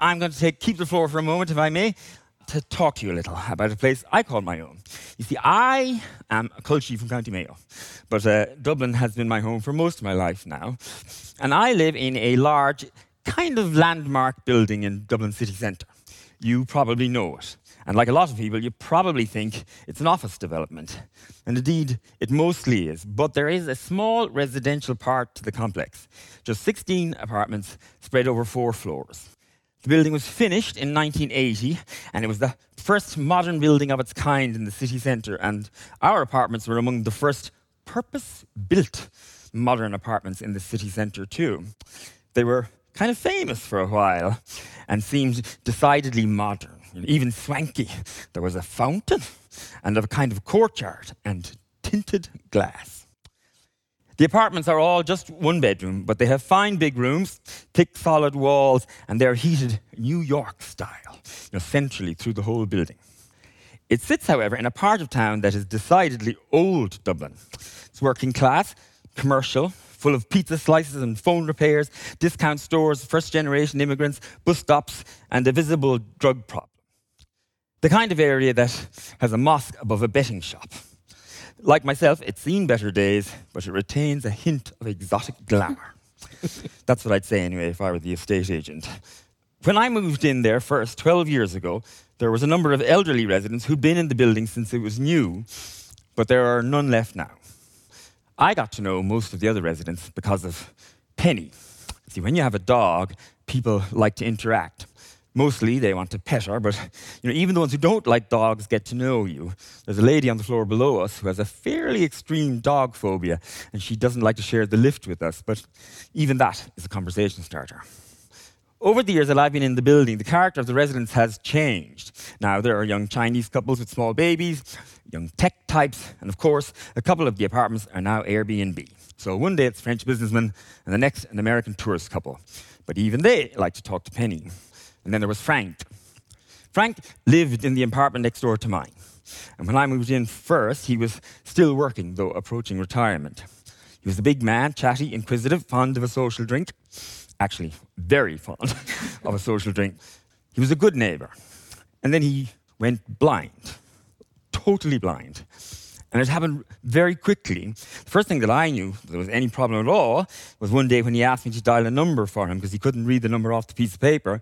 I'm going to take, keep the floor for a moment, if I may, to talk to you a little about a place I call my own. You see, I am a culchie from County Mayo, but uh, Dublin has been my home for most of my life now. And I live in a large, kind of landmark building in Dublin city centre. You probably know it. And like a lot of people, you probably think it's an office development. And indeed, it mostly is. But there is a small residential part to the complex, just 16 apartments spread over four floors. The building was finished in 1980, and it was the first modern building of its kind in the city centre. And our apartments were among the first purpose built modern apartments in the city centre, too. They were kind of famous for a while and seemed decidedly modern even swanky. There was a fountain and a kind of courtyard and tinted glass. The apartments are all just one bedroom, but they have fine big rooms, thick solid walls, and they're heated New York style, you know, centrally through the whole building. It sits, however, in a part of town that is decidedly old Dublin. It's working class, commercial, full of pizza slices and phone repairs, discount stores, first generation immigrants, bus stops, and a visible drug problem. The kind of area that has a mosque above a betting shop. Like myself, it's seen better days, but it retains a hint of exotic glamour. That's what I'd say anyway if I were the estate agent. When I moved in there first, 12 years ago, there was a number of elderly residents who'd been in the building since it was new, but there are none left now. I got to know most of the other residents because of Penny. See, when you have a dog, people like to interact. Mostly they want to pet her, but you know, even the ones who don't like dogs get to know you. There's a lady on the floor below us who has a fairly extreme dog phobia, and she doesn't like to share the lift with us, but even that is a conversation starter. Over the years that I've been in the building, the character of the residents has changed. Now, there are young Chinese couples with small babies, young tech types, and of course, a couple of the apartments are now Airbnb. So one day it's French businessmen, and the next, an American tourist couple. But even they like to talk to Penny. And then there was Frank. Frank lived in the apartment next door to mine. And when I moved in first, he was still working, though approaching retirement. He was a big man, chatty, inquisitive, fond of a social drink. Actually, very fond of a social drink. He was a good neighbor. And then he went blind, totally blind. And it happened very quickly. The first thing that I knew there was any problem at all was one day when he asked me to dial a number for him because he couldn't read the number off the piece of paper.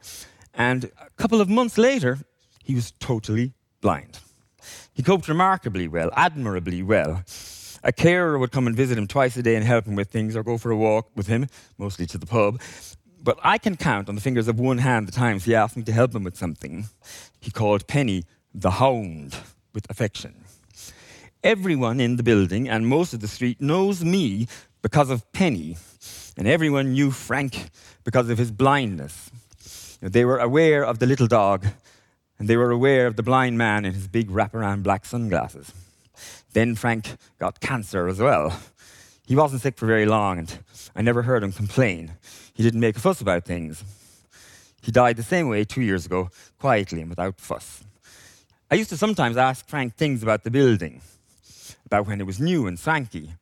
And a couple of months later, he was totally blind. He coped remarkably well, admirably well. A carer would come and visit him twice a day and help him with things or go for a walk with him, mostly to the pub. But I can count on the fingers of one hand the times he asked me to help him with something. He called Penny the Hound with affection. Everyone in the building and most of the street knows me because of Penny, and everyone knew Frank because of his blindness. They were aware of the little dog, and they were aware of the blind man in his big wraparound black sunglasses. Then Frank got cancer as well. He wasn't sick for very long, and I never heard him complain. He didn't make a fuss about things. He died the same way two years ago, quietly and without fuss. I used to sometimes ask Frank things about the building, about when it was new and swanky.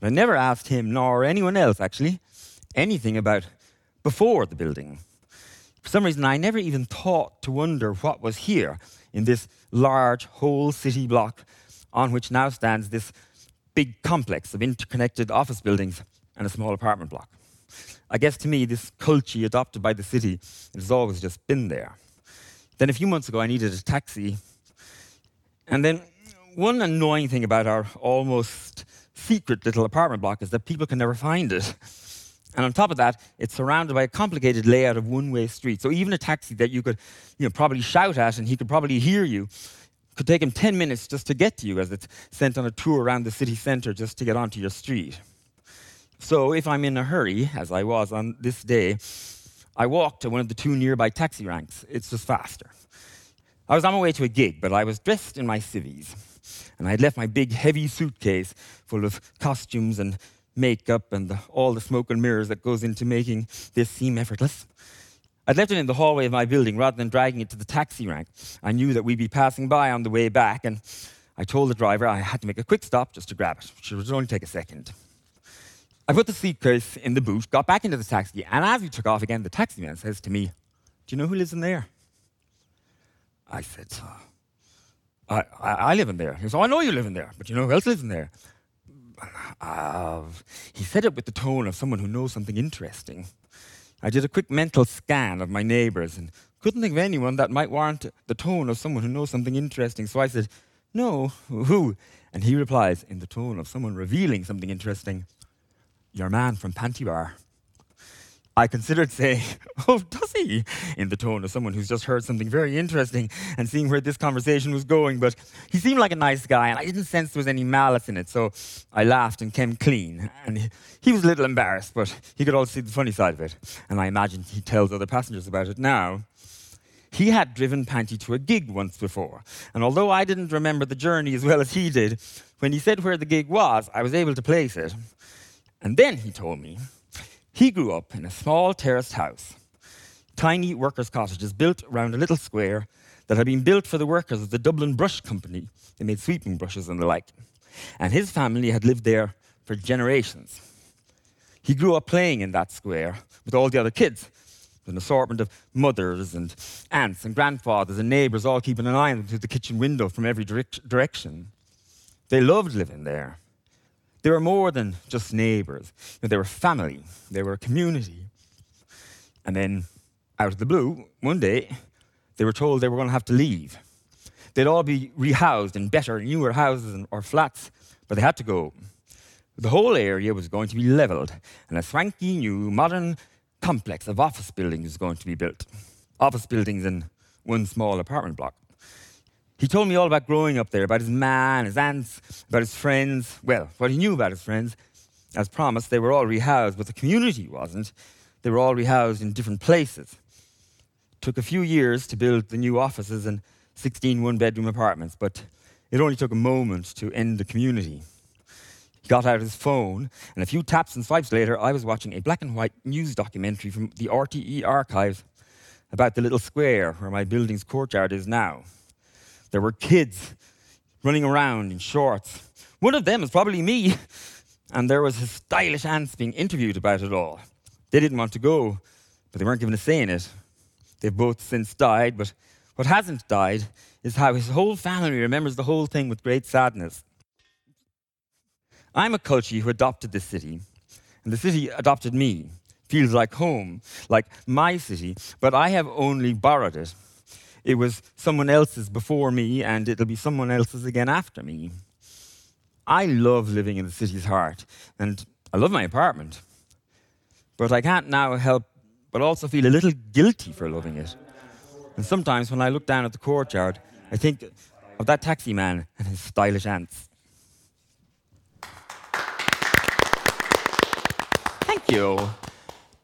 But I never asked him, nor anyone else actually, anything about before the building. For some reason, I never even thought to wonder what was here in this large whole city block on which now stands this big complex of interconnected office buildings and a small apartment block. I guess to me, this culchie adopted by the city has always just been there. Then a few months ago, I needed a taxi. And then one annoying thing about our almost secret little apartment block is that people can never find it. And on top of that, it's surrounded by a complicated layout of one-way streets. So even a taxi that you could you know, probably shout at and he could probably hear you could take him 10 minutes just to get to you as it's sent on a tour around the city centre just to get onto your street. So if I'm in a hurry, as I was on this day, I walk to one of the two nearby taxi ranks. It's just faster. I was on my way to a gig, but I was dressed in my civvies. And I had left my big, heavy suitcase full of costumes and makeup and the, all the smoke and mirrors that goes into making this seem effortless. I'd left it in the hallway of my building rather than dragging it to the taxi rank. I knew that we'd be passing by on the way back, and I told the driver I had to make a quick stop just to grab it, which would only take a second. I put the suitcase in the boot, got back into the taxi, and as we took off again, the taxi man says to me, Do you know who lives in there? I said, uh, I, I, I live in there. He said, oh, I know you live in there, but you know who else lives in there? Uh, he said it with the tone of someone who knows something interesting. I did a quick mental scan of my neighbours and couldn't think of anyone that might warrant the tone of someone who knows something interesting. So I said, No, who? And he replies in the tone of someone revealing something interesting, Your man from Pantibar. I considered saying, Oh, does he? in the tone of someone who's just heard something very interesting and seeing where this conversation was going. But he seemed like a nice guy, and I didn't sense there was any malice in it. So I laughed and came clean. And he, was a little embarrassed, but he could also see the funny side of it. And I imagine he tells other passengers about it now. He had driven Panti to a gig once before. And although I didn't remember the journey as well as he did, when he said where the gig was, I was able to place it. And then he told me he grew up in a small terraced house, tiny workers' cottages built around a little square that had been built for the workers of the Dublin Brush Company. They made sweeping brushes and the like. And his family had lived there for generations. He grew up playing in that square with all the other kids, with an assortment of mothers and aunts and grandfathers and neighbours all keeping an eye on them through the kitchen window from every direct- direction. They loved living there. They were more than just know, they were family. They were a community. And then, out of the blue, one day, they were told they were going to have to leave. They'd all be rehoused in better, newer houses or flats, but they had to go. The whole area was going to be levelled, and a swanky new modern complex of office buildings was going to be built. Office buildings in one small apartment block. He told me all about growing up there, about his man, his aunts, about his friends. Well, what he knew about his friends. As promised, they were all rehoused, but the community wasn't. They were all rehoused in different places. It took a few years to build the new offices and 16 one bedroom apartments, but it only took a moment to end the community. He got out his phone, and a few taps and swipes later, I was watching a black and white news documentary from the RTE archives about the little square where my building's courtyard is now. There were kids running around in shorts. One of them is probably me. And there was his stylish aunts being interviewed about it all. They didn't want to go, but they weren't given a say in it. They've both since died, but what hasn't died is how his whole family remembers the whole thing with great sadness. I'm a culchie who adopted this city, and the city adopted me. Feels like home, like my city, but I have only borrowed it. It was someone else's before me, and it'll be someone else's again after me. I love living in the city's heart, and I love my apartment. But I can't now help but also feel a little guilty for loving it. And sometimes when I look down at the courtyard, I think of that taxi man and his stylish aunts. Thank you.